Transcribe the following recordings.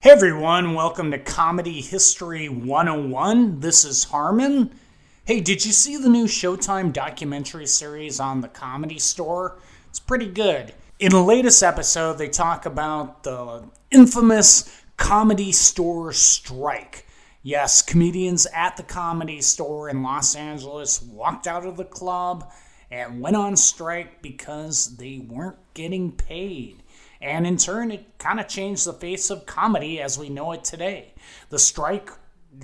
Hey everyone, welcome to Comedy History 101. This is Harmon. Hey, did you see the new Showtime documentary series on the Comedy Store? It's pretty good. In the latest episode, they talk about the infamous Comedy Store strike. Yes, comedians at the Comedy Store in Los Angeles walked out of the club and went on strike because they weren't getting paid. And in turn, it kind of changed the face of comedy as we know it today. The strike,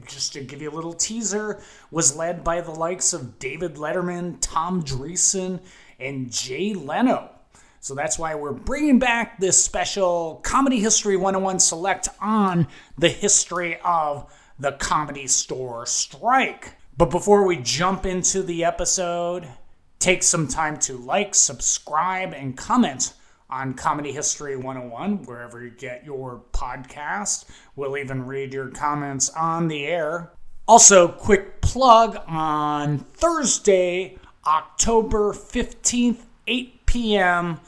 just to give you a little teaser, was led by the likes of David Letterman, Tom Dreesen, and Jay Leno. So that's why we're bringing back this special Comedy History 101 Select on the history of the Comedy Store strike. But before we jump into the episode, take some time to like, subscribe, and comment on Comedy History 101, wherever you get your podcast. We'll even read your comments on the air. Also, quick plug on Thursday, October 15th, 8 p.m.,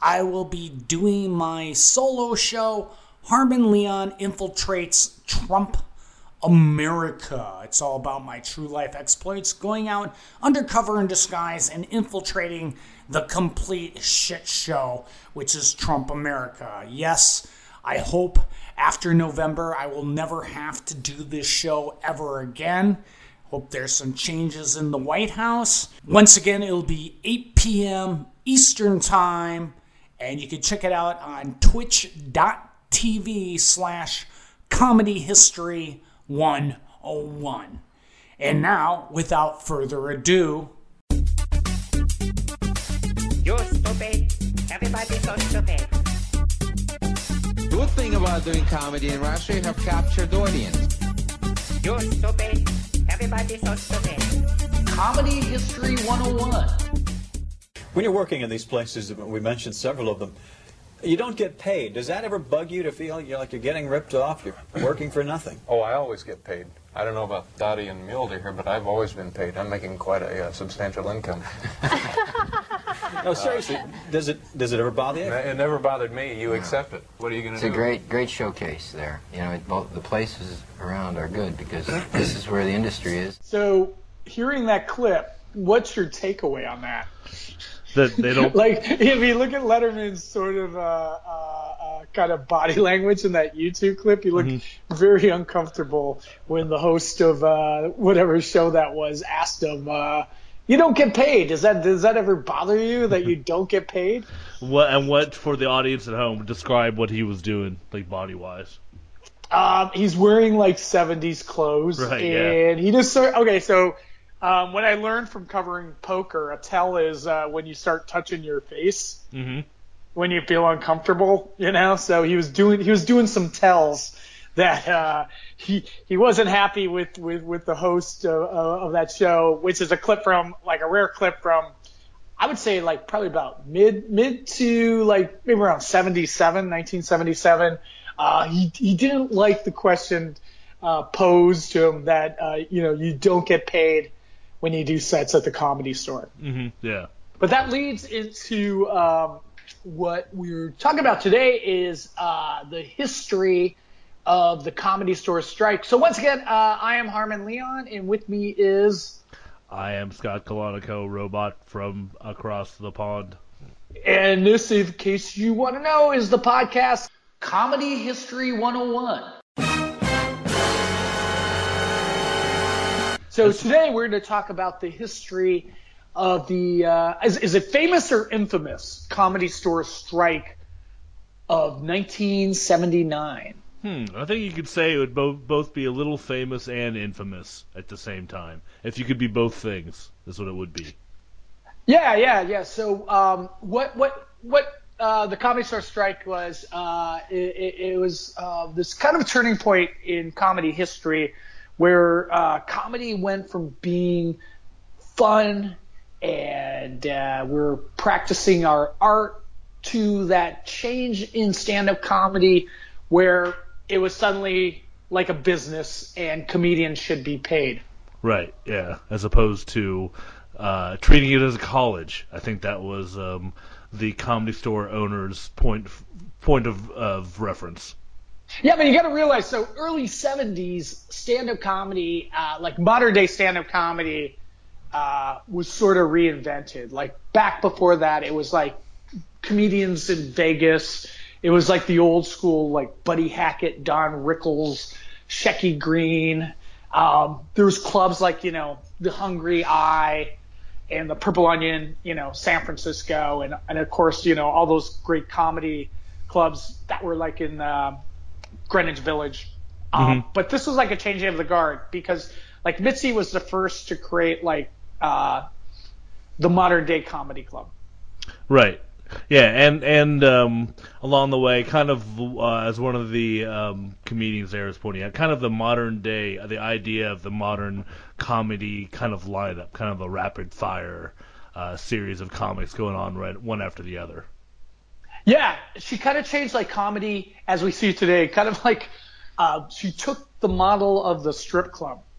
I will be doing my solo show, Harmon Leon Infiltrates Trump America. It's all about my true life exploits, going out undercover in disguise and infiltrating the complete shit show, which is Trump America. Yes, I hope after November I will never have to do this show ever again. Hope there's some changes in the White House. Once again, it'll be 8 p.m. Eastern Time, and you can check it out on twitch.tv slash comedy history 101. And now, without further ado, stupid. Everybody's so stupid. Good thing about doing comedy in Russia, you have captured the audience. You're stupid. Everybody's so stupid. Comedy History 101. When you're working in these places, we mentioned several of them, you don't get paid. Does that ever bug you to feel you're like you're getting ripped off? You're working for nothing. Oh, I always get paid. I don't know about Dottie and Mulder here, but I've always been paid. I'm making quite a uh, substantial income. No, seriously, does it does it ever bother you? it never bothered me. You accept it. What are you going to It's a great, great showcase there. You know, it, both the places around are good because this is where the industry is. So, hearing that clip, what's your takeaway on that? That they don't Like, if you look at Letterman's sort of uh, uh, uh, kind of body language in that YouTube clip, he looked Mm-hmm. very uncomfortable when the host of uh, whatever show that was asked him, uh, "You don't get paid. Does that does that ever bother you that you don't get paid?" what and what for the audience at home describe what he was doing like body wise Um, he's wearing like 70s clothes, Right, yeah. and he just sort. Okay, so um, when I learned from covering poker, a tell is uh, when you start touching your face mm-hmm. when you feel uncomfortable, you know. So he was doing he was doing some tells that uh, he he wasn't happy with with with the host of, of, of that show, which is a clip from like a rare clip from. I would say like probably about mid mid to like maybe around 77, 1977. Uh, he he didn't like the question uh, posed to him that uh, you know you don't get paid when you do sets at the comedy store. Mm-hmm. yeah But that leads into um, what we're talking about today is uh, the history of the comedy store strike. So once again, uh, I am Harmon Leon, and with me is, i am scott Kalanico, robot from across the pond and this, in case you want to know, is the podcast Comedy History 101. So today we're going to talk about the history of the uh, is, is it famous or infamous comedy store strike of 1979. hmm i think you could say it would both both be a little famous and infamous at the same time if you could be both things is what it would be Yeah, yeah, yeah. So um, what what what uh, the comedy store strike was? Uh, it, it, it was uh, this kind of turning point in comedy history, where uh, comedy went from being fun and uh, we're practicing our art to that change in stand-up comedy, where it was suddenly like a business and comedians should be paid. Right, yeah. As opposed to uh, treating it as a college. I think that was um, the comedy store owner's point point of, of reference. Yeah, but you got to realize, so early '70s stand-up comedy, uh, like modern day stand-up comedy, uh, was sort of reinvented. Like back before that, it was like comedians in Vegas. It was like the old school, like Buddy Hackett, Don Rickles, Shecky Greene. Um, there was clubs like you know the Hungry Eye and the Purple Onion, you know San Francisco, and and of course you know all those great comedy clubs that were like in uh, Greenwich Village. Um, But this was like a changing of the guard because like Mitzi was the first to create like uh, the modern day comedy club. Right. Yeah, and and um, along the way, kind of uh, as one of the um, comedians there is pointing out, kind of the modern day, the idea of the modern comedy kind of lineup, kind of a rapid fire uh, series of comics going on right one after the other. Yeah, she kind of changed like comedy as we see today. Kind of like uh, she took the model of the strip club.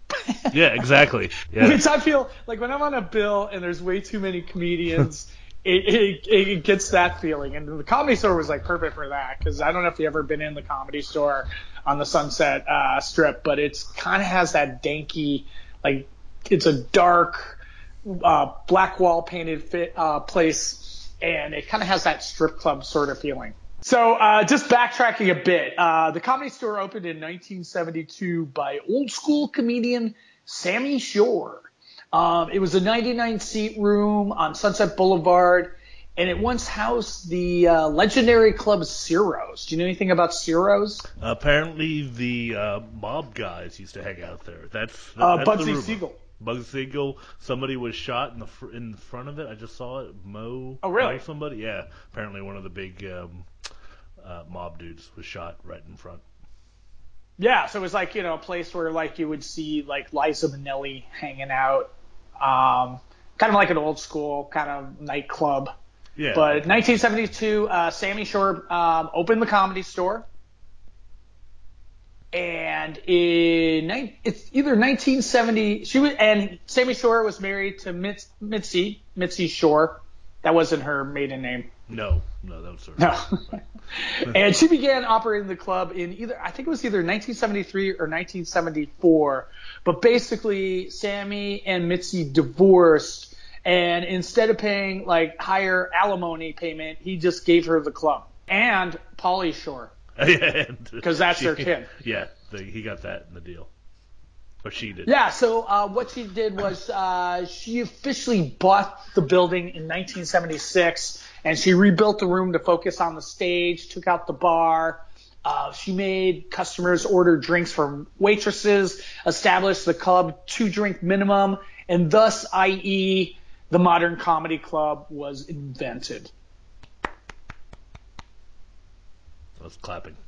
Yeah, exactly. Yeah. Which I feel like when I'm on a bill and there's way too many comedians, it, it, it gets that feeling. And the comedy store was like perfect for that because I don't know if you've ever been in the comedy store on the Sunset uh, Strip, but it's kind of has that danky, like it's a dark, uh, black wall painted fit, uh, place, and it kind of has that strip club sort of feeling. So uh, just backtracking a bit, uh, the comedy store opened in 1972 by old school comedian Sammy Shore. Um, it was a 99 seat room on Sunset Boulevard, and it once housed the uh, legendary club Ciro's. Do you know anything about Ciro's? Apparently, the uh, mob guys used to hang out there. That's, Uh, that's the Bugsy rumor. Siegel. Bugsy Siegel. Somebody was shot in the fr- in front of it. I just saw it. Mo. Oh, really? Mo somebody. Yeah. Apparently, one of the big um, uh, mob dudes was shot right in front. Yeah, so it was like you know a place where like you would see like Liza Minnelli hanging out, um, kind of like an old school kind of nightclub. Yeah. But 1972, uh, Sammy Shore um, opened the comedy store, and in it's either 1970 she was and Sammy Shore was married to Mitz, Mitzi Mitzi Shore. That wasn't her maiden name. no, no, that was her. No. and she began operating the club in either I think it was either 1973 or 1974. But basically, Sammy and Mitzi divorced, and instead of paying like higher alimony payment, he just gave her the club and Pauly Shore. Because that's their kid. Yeah, the, he got that in the deal. Or she did. Yeah, so uh, what she did was uh, she officially bought the building in 1976, and she rebuilt the room to focus on the stage, took out the bar. Uh, she made customers order drinks from waitresses, established the club two drink minimum, and thus, i.e., the modern comedy club was invented. Was clapping.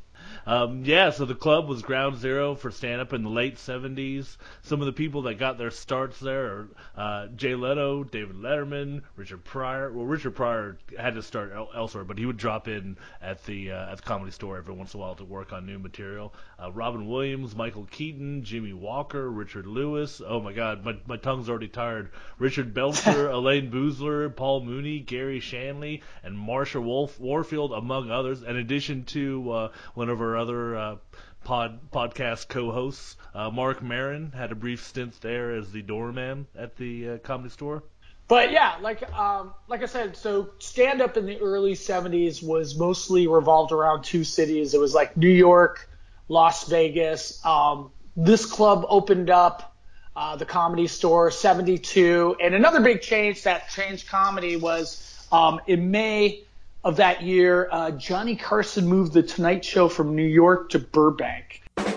Um, yeah, so the club was ground zero for stand up in the late 70s. Some of the people that got their starts there are uh, Jay Leno, David Letterman, Richard Pryor. Well, Richard Pryor had to start el- elsewhere, but he would drop in at the uh, at the comedy store every once in a while to work on new material. Uh, Robin Williams, Michael Keaton, Jimmie Walker, Richard Lewis. Oh my God, my, my tongue's already tired. Richard Belzer, Elayne Boosler, Paul Mooney, Garry Shandling, and Marsha Wolf, Warfield, among others. In addition to uh, one of other uh, pod podcast co-hosts, uh, Marc Maron had a brief stint there as the doorman at the uh, comedy store. But yeah, like um, like I said, so stand up in the early '70s was mostly revolved around two cities. It was like New York, Las Vegas. Um, this club opened up uh, the Comedy Store '72, and another big change that changed comedy was um, in May of that year, uh, Johnny Carson moved the Tonight Show from New York to Burbank. From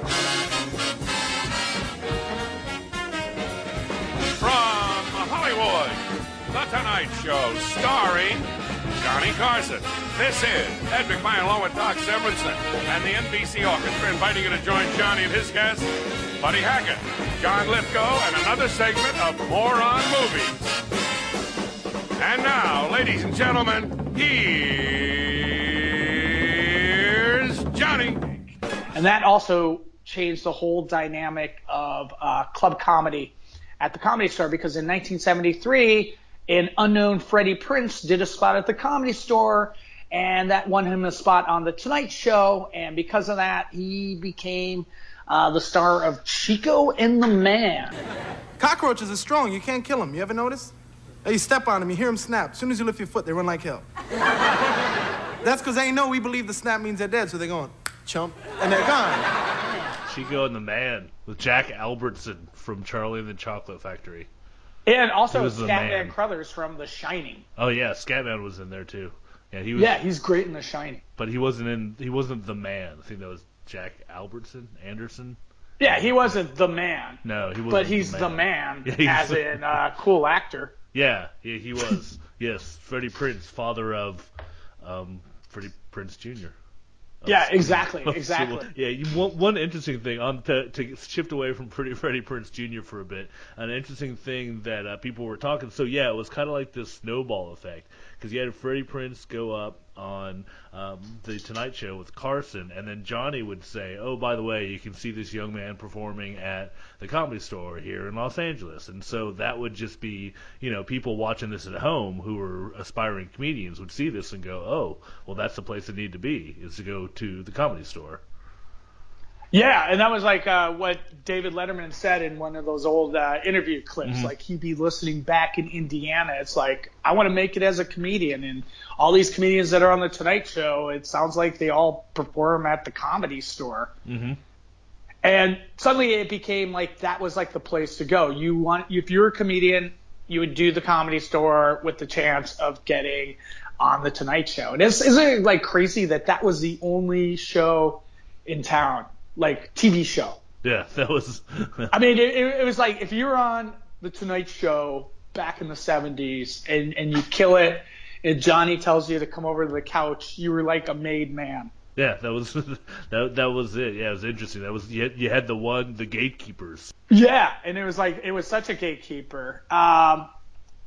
Hollywood, The Tonight Show, starring Johnny Carson. This is Ed McMahon along with Doc Severinsen and the NBC Orchestra inviting you to join Johnny and his guests, Buddy Hackett, John Lithgow, and another segment of Moron Movies. And now, ladies and gentlemen, here's Johnny. And that also changed the whole dynamic of uh, club comedy at the Comedy Store because in 1973, an unknown Freddie Prinze did a spot at the Comedy Store, and that won him a spot on the Tonight Show. And because of that, he became uh, the star of Chico and the Man. Cockroaches are strong. You can't kill them. You ever notice? Hey, you step on them, you hear them snap. As soon as you lift your foot, they run like hell. That's because they know we believe the snap means they're dead, so they're going, chump, and they're gone. Chico and the Man with Jack Albertson from Charlie and the Chocolate Factory. And also He Scatman man. Crothers from The Shining. Oh yeah, Scatman was in there too. Yeah, he was. Yeah, he's great in The Shining. but he wasn't in. He wasn't the man. I think that was Jack Albertson Anderson. Yeah, he wasn't the man, No, he wasn't. but he's the man, Yeah, he's as the- in uh, cool actor. Yeah, yeah, he was. yes, Freddie Prinze, father of um, Freddie Prinze Jr. Yeah, exactly, exactly. yeah, you, one, one interesting thing on to, to shift away from Freddie, Freddie Prinze Jr. for a bit. An interesting thing that uh, people were talking. So yeah, it was kind of like this snowball effect because you had Freddie Prinze go up on um, the Tonight Show with Carson, and then Johnny would say, "Oh, by the way, you can see this young man performing at the Comedy Store here in Los Angeles." And so that would just be, you know, people watching this at home who were aspiring comedians would see this and go, "Oh, well, that's the place they need to be is to go to the Comedy Store." Yeah, and that was like uh, what David Letterman said in one of those old uh, interview clips. Mhm. Like he'd be listening back in Indiana. It's like I want to make it as a comedian, and all these comedians that are on the Tonight Show, it sounds like they all perform at the Comedy Store. Mm-hmm. And suddenly it became like that was like the place to go. You want if you're a comedian, you would do the comedy store with the chance of getting on the Tonight Show. And it's, isn't it like crazy that that was the only show in town, like TV show? Yeah, that was. I mean, it, it was like if you were on the Tonight Show back in the 70s and, and you kill it, and Johnny tells you to come over to the couch, you were like a made man. Yeah, that was that that was it. Yeah, it was interesting. That was you had, you had the one the gatekeepers. Yeah, and it was like it was such a gatekeeper. Um,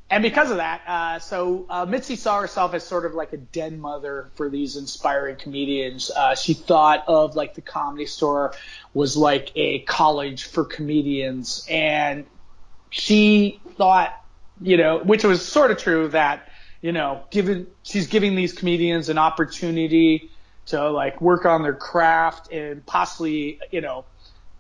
and because of that, uh, so uh, Mitzi saw herself as sort of like a den mother for these inspiring comedians. Uh, she thought of like the comedy store was like a college for comedians, and she thought, you know, which was sort of true that, you know, given she's giving these comedians an opportunity to like work on their craft and possibly, you know,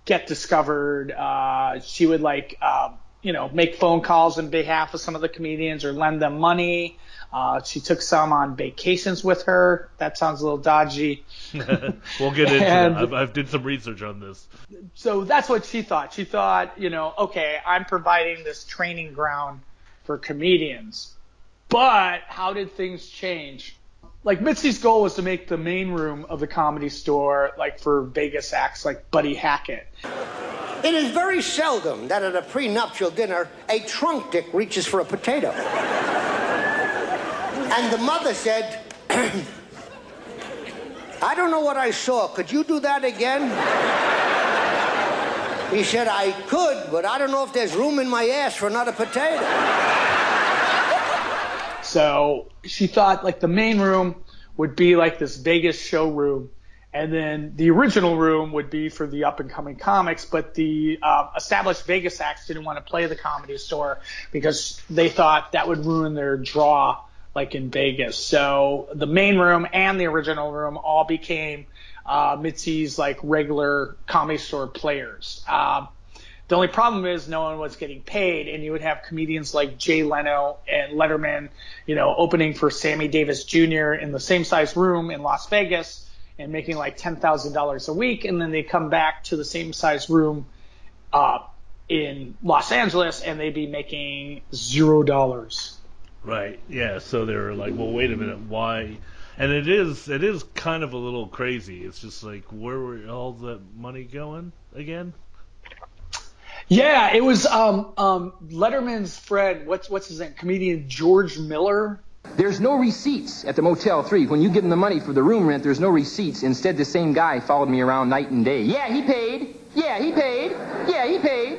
get discovered. Uh, she would like, um, you know, make phone calls on behalf of some of the comedians or lend them money. Uh, she took some on vacations with her. That sounds a little dodgy. we'll get into And- that. I've, I've did some research on this. So that's what she thought. She thought, you know, okay, I'm providing this training ground for comedians. But how did things change? Like Mitzi's goal was to make the main room of the comedy store like for Vegas acts like Buddy Hackett. It is very seldom that at a prenuptial dinner, a trunk dick reaches for a potato. and the mother said, I don't know what I saw. Could you do that again? He said, I could, but I don't know if there's room in my ass for another potato. So she thought like the main room would be like this Vegas showroom, and then the original room would be for the up and coming comics. But the uh, established Vegas acts didn't want to play the comedy store because they thought that would ruin their draw, like in Vegas. So the main room and the original room all became uh, Mitzi's like regular comedy store players. Um, the only problem is no one was getting paid, and you would have comedians like Jay Leno and Letterman, you know, opening for Sammy Davis Jr. in the same size room in Las Vegas and making like ten thousand dollars a week, and then they come back to the same size room uh, in Los Angeles, and they'd be making zero dollars. Right. Yeah. So they were like, well, wait a minute, why? And it is it is kind of a little crazy. It's just like where were all the money going again? Yeah, it was um, um, Letterman's friend. What's what's his name? Comedian George Miller. There's no receipts at the Motel 3. When you give them the money for the room rent, there's no receipts. Instead, the same guy followed me around night and day. Yeah, he paid. Yeah, he paid. Yeah, he paid.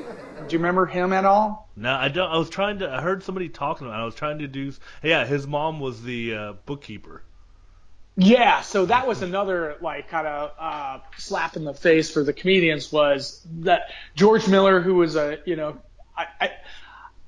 Do you remember him at all? No, I don't. I was trying to. I heard somebody talking about. It. I was trying to do. Yeah, his mom was the uh, bookkeeper. Yeah, so that was another like kind of uh, slap in the face for the comedians was that George Miller, who was a you know, I, I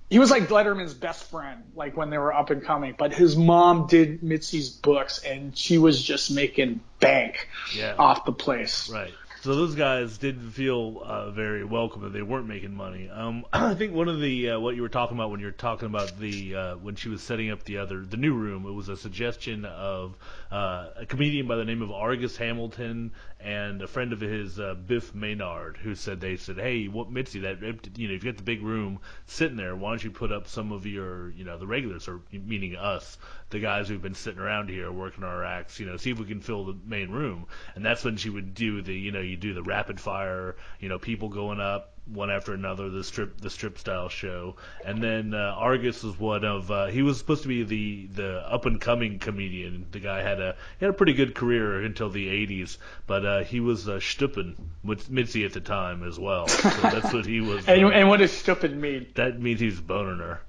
he was like Letterman's best friend, like when they were up and coming. But his mom did Mitzi's books, and she was just making bank Yeah. off the place. Right. So those guys didn't feel uh, very welcome that they weren't making money. Um, I think one of the uh, what you were talking about when you were talking about the uh, when she was setting up the other the new room, it was a suggestion of uh, a comedian by the name of Argus Hamilton and a friend of his, uh, Biff Maynard, who said they said, hey, what Mitzi, that you know, if you got the big room sitting there, why don't you put up some of your, you know, the regulars, or meaning us, the guys who've been sitting around here working our acts, you know, see if we can fill the main room. And that's when she would do the, you know, you do the rapid fire, you know, people going up one after another, the strip, the strip style show. And then uh, Argus was one of, uh, he was supposed to be the the up and coming comedian. The guy had a he had a pretty good career until the 80s, but uh, he was uh, Stuppen with Mitzi at the time as well. So that's what he was. And, uh, and what does stupid mean? that means he's boning her.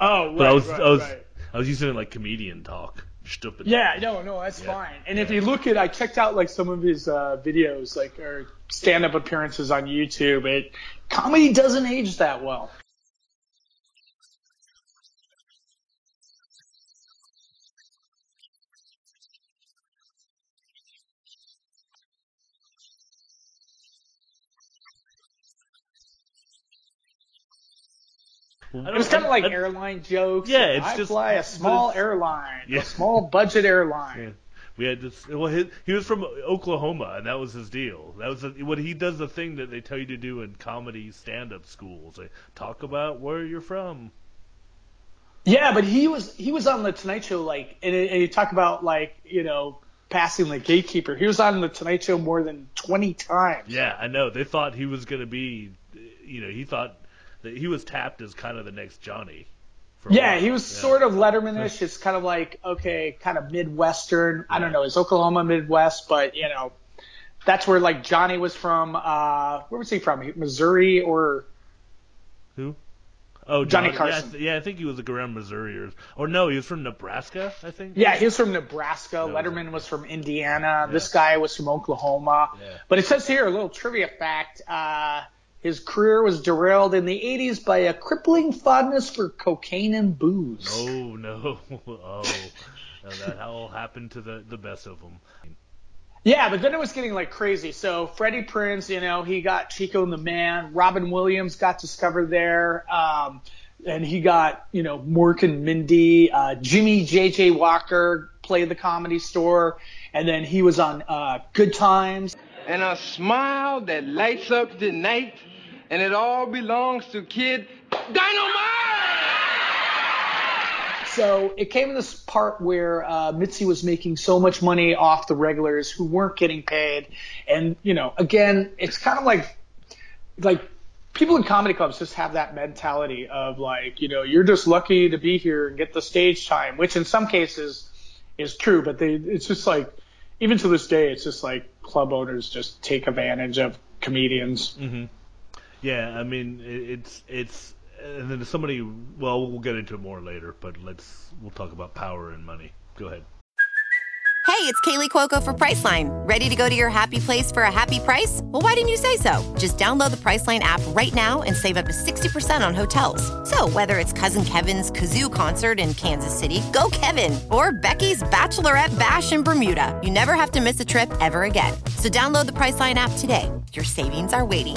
Oh, right, But I was right, I was right. I was using it like comedian talk. Stuppen. Yeah, no, no, that's fine. And if you look at, I checked out like some of his uh, videos, like or stand-up appearances on YouTube. It comedy doesn't age that well. It was kind of like I- airline jokes. Yeah, it's I just- fly a small airline, Yeah. a small budget airline. Yeah. We had this. Well, his, he was from Oklahoma, and that was his deal. That was the, what he does. The thing that they tell you to do in comedy stand-up schools. They talk about where you're from. Yeah, but he was he was on the Tonight Show like, and, and you talk about like you know passing the gatekeeper. He was on the Tonight Show more than twenty times. Yeah, I know. They thought he was going to be. You know, he thought he was tapped as kind of the next Johnny. Yeah, he was Yeah. sort of Lettermanish. It's kind of like okay, kind of Midwestern. I don't know, is Oklahoma Midwest, but you know, that's where like Johnny was from. Uh, where was he from? Missouri or Who? Oh, Johnny John- yeah, I Carson. th- Yeah, I think he was like around Missouri or, or no, he was from Nebraska. I think. Yeah, he was from Nebraska. Letterman was from Indiana. This guy was from Oklahoma. But it says here a little trivia fact. Uh, his career was derailed in the 80s by a crippling fondness for cocaine and booze. Oh no! Oh, no, that all happened to the the best of them. Yeah, but then it was getting like crazy. So Freddie Prinze, you know, he got Chico and the Man. Robin Williams got discovered there. Um, and he got, you know, Mork and Mindy. Uh, Jimmie J.J. Walker played the comedy store. And then he was on uh, Good Times. and a smile that lights up the night, and it all belongs to Kid Dynamite! So it came to this part where uh, Mitzi was making so much money off the regulars who weren't getting paid, and you know, again, it's kind of like like people in comedy clubs just have that mentality of like, you know, you're just lucky to be here and get the stage time, which in some cases is true, but they it's just like even to this day, it's just like club owners just take advantage of comedians. hmm Yeah, I mean it's it's and then somebody. Well, we'll get into it more later, but let's we'll talk about power and money. Go ahead. Hey, it's Kaley Cuoco for Priceline. Ready to go to your happy place for a happy price? Well, why didn't you say so? Just download the Priceline app right now and save up to 60% on hotels. So, whether it's Cousin Kevin's Kazoo concert in Kansas City, go Kevin, or Becky's Bachelorette Bash in Bermuda, you never have to miss a trip ever again. So, download the Priceline app today. Your savings are waiting.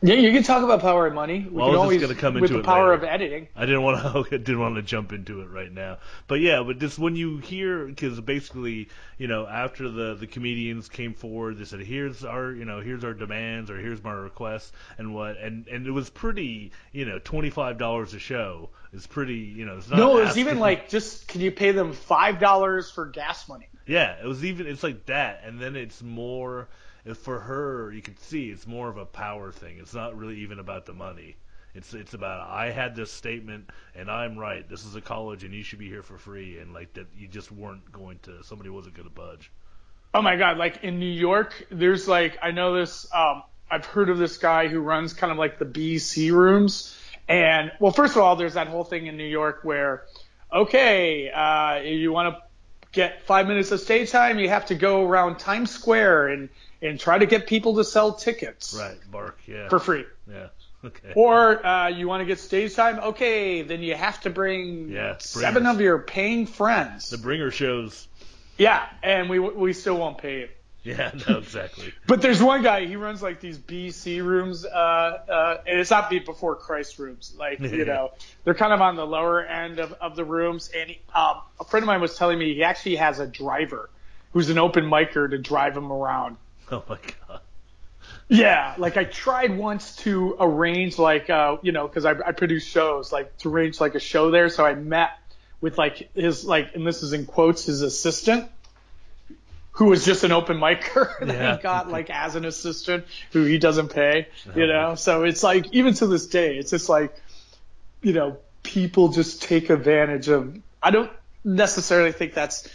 Yeah, you can talk about power and money. We Well, I can was always just going to come into with the it power later. of editing. I didn't want to. I didn't want to jump into it right now. But yeah, but just when you hear, because basically, you know, after the the comedians came forward, they said, "Here's our, you know, here's our demands, or here's my requests, and what," and and it was pretty, you know, twenty five dollars a show is pretty, you know, it's not. No, it was even like just can you pay them five dollars for gas money? Yeah, it was even. It's like that, and then it's more for her. You can see it's more of a power thing. It's not really even about the money. It's it's about I had this statement and I'm right. This is a college and you should be here for free. And like that, you just weren't going to. Somebody wasn't going to budge. Oh my god, like in New York, there's like I know this um I've heard of this guy who runs kind of like the BC rooms. And well, first of all, there's that whole thing in New York where okay, uh you want to get five minutes of stage time, you have to go around Times Square and and try to get people to sell tickets Right, bark, yeah. for free. Yeah. Okay. Or uh, you want to get stage time? Okay, then you have to bring Yeah, seven bringers. of your paying friends. The bringer shows. Yeah, and we we still won't pay. Yeah, no, exactly. But there's one guy, he runs like these BC rooms, uh, uh, and it's not beat before Christ rooms. Like, you know, they're kind of on the lower end of, of the rooms. And he, um, a friend of mine was telling me he actually has a driver who's an open micer to drive him around. Oh my god. Yeah, like I tried once to arrange like uh you know because I, I produce shows like to arrange like a show there. So I met with like his like and this is in quotes his assistant who was just an open micer that Yeah. he got like as an assistant who he doesn't pay. You know, so it's like even to this day it's just like you know people just take advantage of. I don't necessarily think that's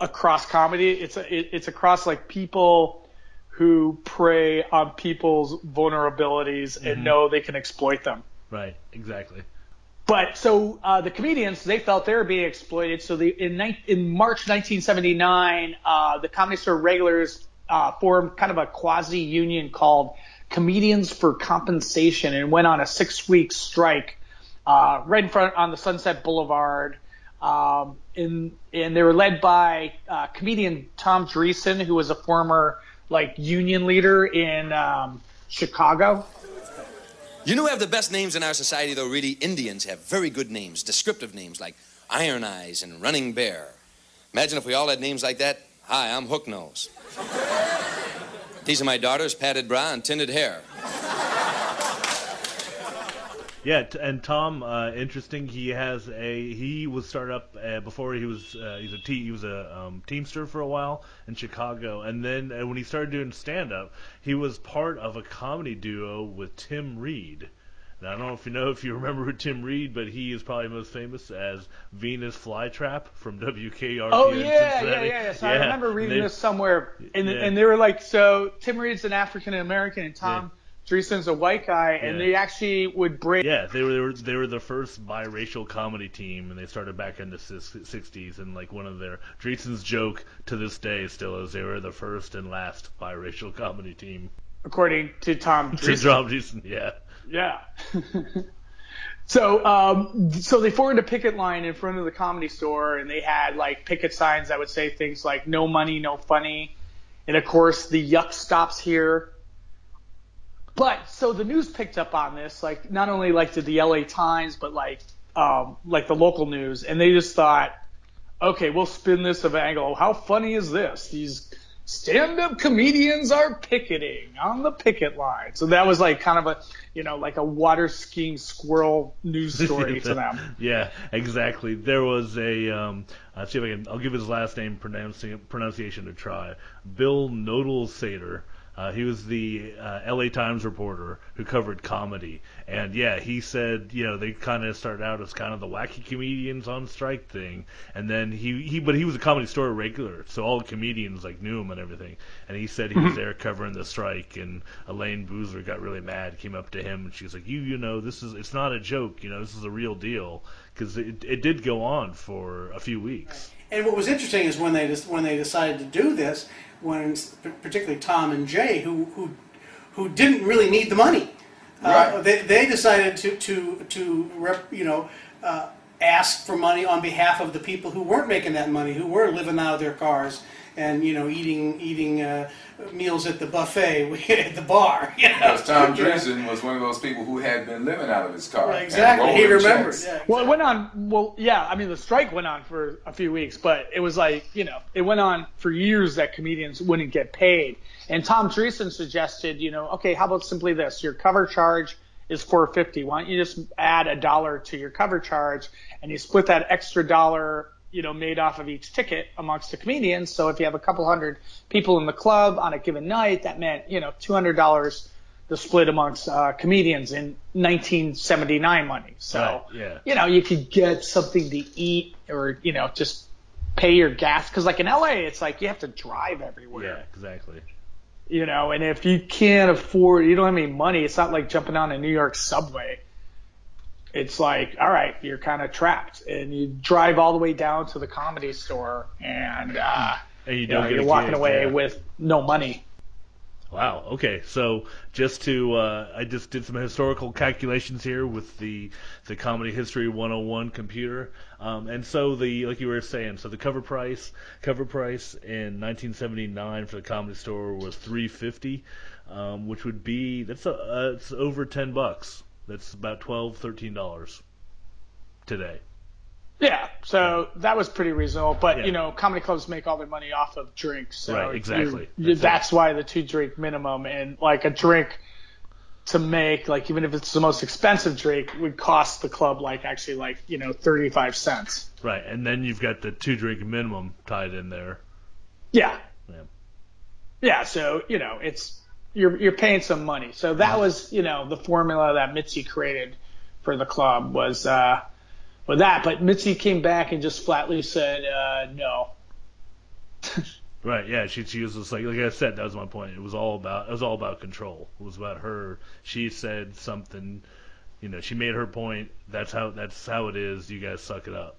across comedy. It's a, it, it's across like people who prey on people's vulnerabilities and Mhm. know they can exploit them. Right, exactly. But so uh, the comedians they felt they were being exploited. So they, in in March 1979, uh, the Comedy Store regulars uh, formed kind of a quasi union called Comedians for Compensation and went on a six week strike uh, right in front on the Sunset Boulevard. Um, and and they were led by uh, comedian Tom Dreesen, who was a former like union leader in um, Chicago. You know who have the best names in our society, though, really? Indians have very good names, descriptive names like Iron Eyes and Running Bear. Imagine if we all had names like that. Hi, I'm Hook Nose. These are my daughters, padded bra and tinted hair. Yeah, t- and Tom, uh, interesting. He has a he was started up uh, before he was uh, he's a te- he was a um, teamster for a while in Chicago, and then uh, when he started doing stand up, he was part of a comedy duo with Tim Reid. Now, I don't know if you know if you remember who Tim Reid, but he is probably most famous as Venus Flytrap from WKRP. Oh yeah, yeah, yeah, yeah. So I remember reading They- this somewhere, and Yeah. and they were like, so Tim Reid's an African American and Tom Dreesen's a white guy, and Yeah. they actually would break. Yeah, they were, they were they were the first biracial comedy team, and they started back in the '60s. And like one of their Dreesen's joke to this day still is they were the first and last biracial comedy team. according to Tom To Tom Dreesen, yeah. Yeah. so, um, so they formed a picket line in front of the comedy store, and they had like picket signs that would say things like "No money, no funny," and of course the yuck stops here. But so the news picked up on this, like not only like did the LA Times, but like um, like the local news, and they just thought, okay, we'll spin this of angle. How funny is this? These stand-up comedians are picketing on the picket line. So that was like kind of a, you know, like a water skiing squirrel news story to them. Yeah, exactly. There was a um, I'll see if I can. I'll give his last name pronouncing pronunciation to try. Bill Knoedelseder. Uh, he was the uh, L.A. Times reporter who covered comedy, and yeah, he said you know they kind of started out as kind of the wacky comedians on strike thing, and then he he but he was a comedy store regular, so all the comedians like knew him and everything, and he said he was Mhm. there covering the strike, and Elayne Boosler got really mad, came up to him, and she was like, you you know this is it's not a joke, you know this is a real deal, because it it did go on for a few weeks. And what was interesting is when they just when they decided to do this, when particularly Tom and Jay, who who who didn't really need the money, uh, they they decided to to to rep, you know uh, ask for money on behalf of the people who weren't making that money, who were living out of their cars and you know eating eating uh, meals at the buffet at the bar. You know? Because Tom You know? Dreesen was one of those people who had been living out of his car. Right, and exactly. He rolling remembered. checks. Yeah. Well, it went on. Well, yeah. I mean, the strike went on for a few weeks, but it was like you know, it went on for years that comedians wouldn't get paid. And Tom Dreesen suggested, you know, okay, how about simply this? Your cover charge is 450. Why don't you just add a dollar to your cover charge, and you split that extra dollar, you know, made off of each ticket amongst the comedians. So if you have a couple hundred people in the club on a given night, that meant you know, two hundred dollars. The split amongst uh, comedians in 1979 money. So Right, yeah. you know, you could get something to eat or, you know, just pay your gas. Cause like in LA, it's like you have to drive everywhere, Yeah, exactly. you know, and if you can't afford, you don't have any money, it's not like jumping on a New York subway. It's like, all right, you're kind of trapped, and you drive all the way down to the comedy store, and, uh, And you you don't know, you're walking away yeah. with no money. Wow. Okay. So just to, uh, I just did some historical calculations here with the the Comedy History 101 computer, um, and so the like you were saying, so the cover price cover price in 1979 for the Comedy Store was 350, um, which would be that's a, uh, it's over 10 bucks. That's about 12, 13 dollars today. Yeah, so that was pretty reasonable. But Yeah. you know, comedy clubs make all their money off of drinks. So Right, exactly. you- That's it. that's why the two drink minimum and like a drink to make, like even if it's the most expensive drink, would cost the club like actually like you know thirty five cents. Right, and then you've got the two drink minimum tied in there. Yeah. Yeah. Yeah, so you know it's you're you're paying some money. So that was you know the formula that Mitzi created for the club was uh with that. But Mitzi came back and just flatly said uh no. Right, yeah, she she was just like like I said, that was my point. It was all about it was all about control. It was about her. She said something, you know, she made her point. That's how that's how it is. You guys suck it up.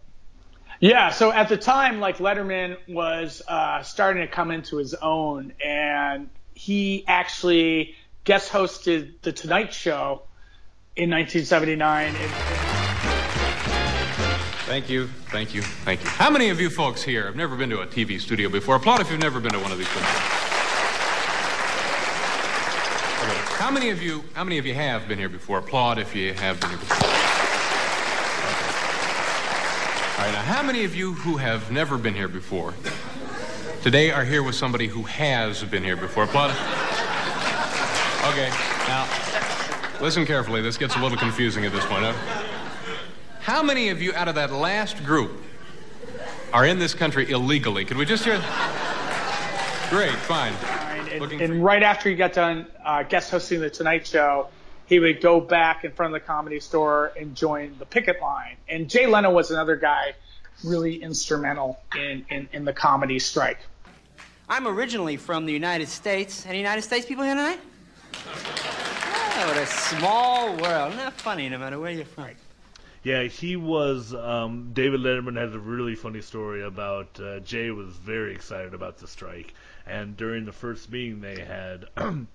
Yeah, so at the time, like Letterman was uh, starting to come into his own, and he actually guest hosted the Tonight Show in 1979. Thank you, thank you, thank you. How many of you folks here have never been to a TV studio before? Applaud if you've never been to one of these places. Okay. How many of you? How many of you have been here before? Applaud if you have been here before. Okay. All right. Now, how many of you who have never been here before today are here with somebody who has been here before? Applaud. Okay. Now, listen carefully. This gets a little confusing at this point. Uh, how many of you out of that last group are in this country illegally? Could we just hear? Great, fine. and, and right after he got done uh, guest hosting the Tonight Show, he would go back in front of the comedy store and join the picket line. And Jay Leno was another guy really instrumental in, in, in the comedy strike. I'm originally from the United States. Any United States people here tonight? Oh, what a small world. That funny, no matter where you're from? Yeah, he was. Um, David Letterman has a really funny story about uh, Jay was very excited about the strike, and during the first meeting they had.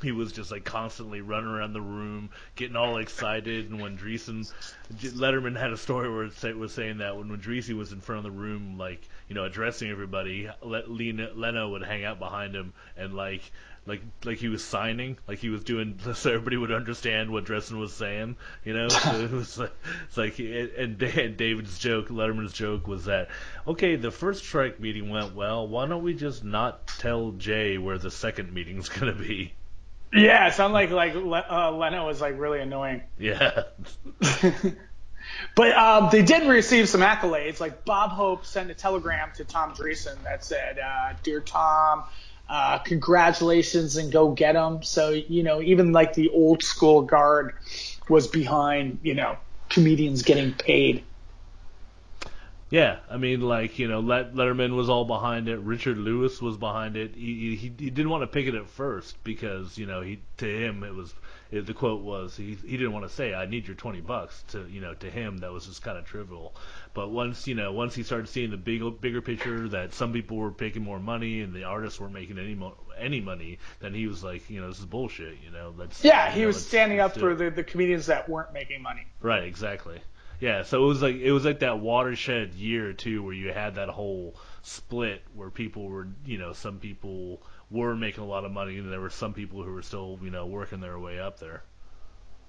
He was just like constantly running around the room, getting all excited. And when Dreesen, Letterman had a story where it was saying that when when Dreesen was in front of the room, like you know addressing everybody, Le- Lena, Leno would hang out behind him and like like like he was signing, like he was doing so everybody would understand what Dreesen was saying. You know, so it was like it's like and David's joke, Letterman's joke was that okay, the first strike meeting went well. Why don't we just not tell Jay where the second meeting's gonna be? Yeah, it sounded like like uh, Leno was like really annoying. Yeah. But um, they did receive some accolades. Like Bob Hope sent a telegram to Tom Dreesen that said, uh, "Dear Tom, uh, congratulations and go get get 'em." So you know, even like the old school guard was behind you know comedians getting paid. Yeah, I mean, like you know, Let- Letterman was all behind it. Richard Lewis was behind it. He, he he didn't want to pick it at first because you know he to him it was it, the quote was he he didn't want to say I need your twenty bucks to you know to him that was just kind of trivial. But once you know once he started seeing the big bigger picture that some people were making more money and the artists weren't making any mo- any money, then he was like you know this is bullshit. You know let's Yeah, he know, was standing up for the, the comedians that weren't making money. Right, exactly. Yeah, so it was like it was like that watershed year too, where you had that whole split where people were, you know, some people were making a lot of money, and there were some people who were still, you know, working their way up there.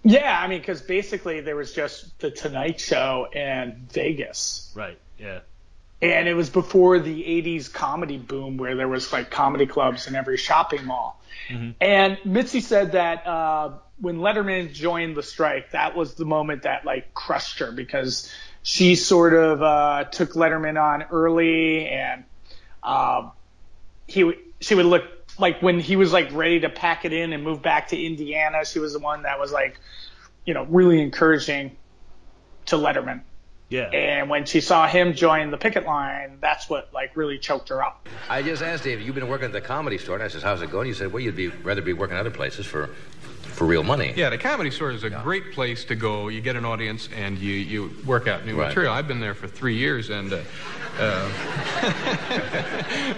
Yeah, I mean, because basically there was just the Tonight Show and Vegas. Right. Yeah. And it was before the 80s comedy boom where there was like comedy clubs in every shopping mall. And Mitzi said that uh, when Letterman joined the strike, that was the moment that like crushed her because she sort of uh, took Letterman on early and um, he would she would look like when he was like ready to pack it in and move back to Indiana, she was the one that was like, you know, really encouraging to Letterman. Yeah. And when she saw him join the picket line, that's what like really choked her up. I just asked Dave, you've been working at the comedy store, and I said, how's it going? You said, well, you'd be rather be working other places for for real money. Yeah, the comedy store is a great place to go. You get an audience and you, you work out new Right. material. I've been there for three years and. Uh, uh,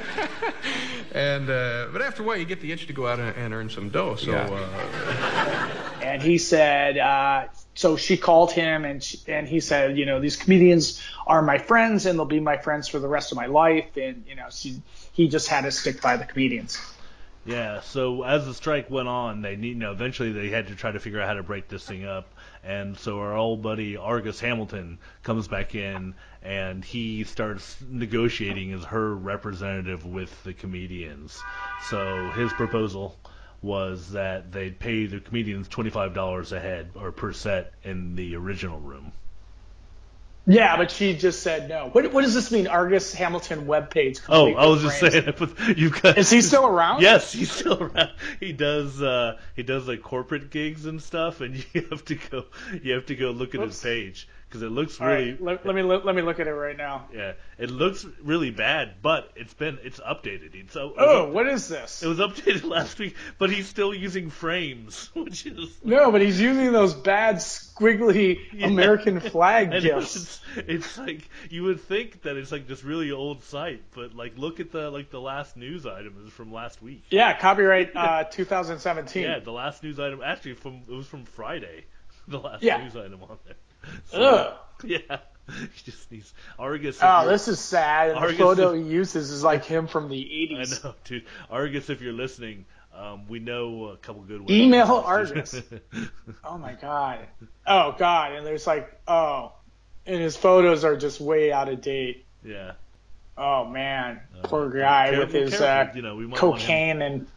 and uh, but after a while, you get the itch to go out and, and earn some dough. So uh, and he said, uh, so she called him and she, and he said, you know, these comedians are my friends and they'll be my friends for the rest of my life, and you know, she, he just had to stick by the comedians. Yeah, so as the strike went on, they need, you know, eventually they had to try to figure out how to break this thing up. And so our old buddy Argus Hamilton comes back in and he starts negotiating as her representative with the comedians. So his proposal was that they'd pay the comedians $25 a head or per set in the original room. Yeah, but she just said no. What, what does this mean? Argus Hamilton webpage. Oh, I was just frames. saying. You've got. Is he still around? Yes, he's still around. He does. Uh, he does like corporate gigs and stuff, and you have to go. You have to go look at his page because it looks All really. right, let, let me let, me look at it right now. Yeah, it looks really bad, but it's been it's updated. It's so. Oh, what is this? It was updated last week, but he's still using frames, which is No, but he's using those bad squiggly Yeah. American flag gifs. It's, it's like you would think that it's like this really old site, but like look at the like the last news item is from last week. Yeah, copyright uh, 2017. Yeah, the last news item actually from it was from Friday. The last Yeah. news item on there. Ugh. Yeah, he just needs Argus. Oh, you're- this is sad. And Argus the photo if- he uses is like him from the 80s. I know, dude. Argus, if you're listening, um, we know a couple good ones. Email Argus. Oh my god. Oh god, and there's like oh, and his photos are just way out of date. yeah. Oh man, poor guy careful- with his careful, uh, you know, we might want cocaine and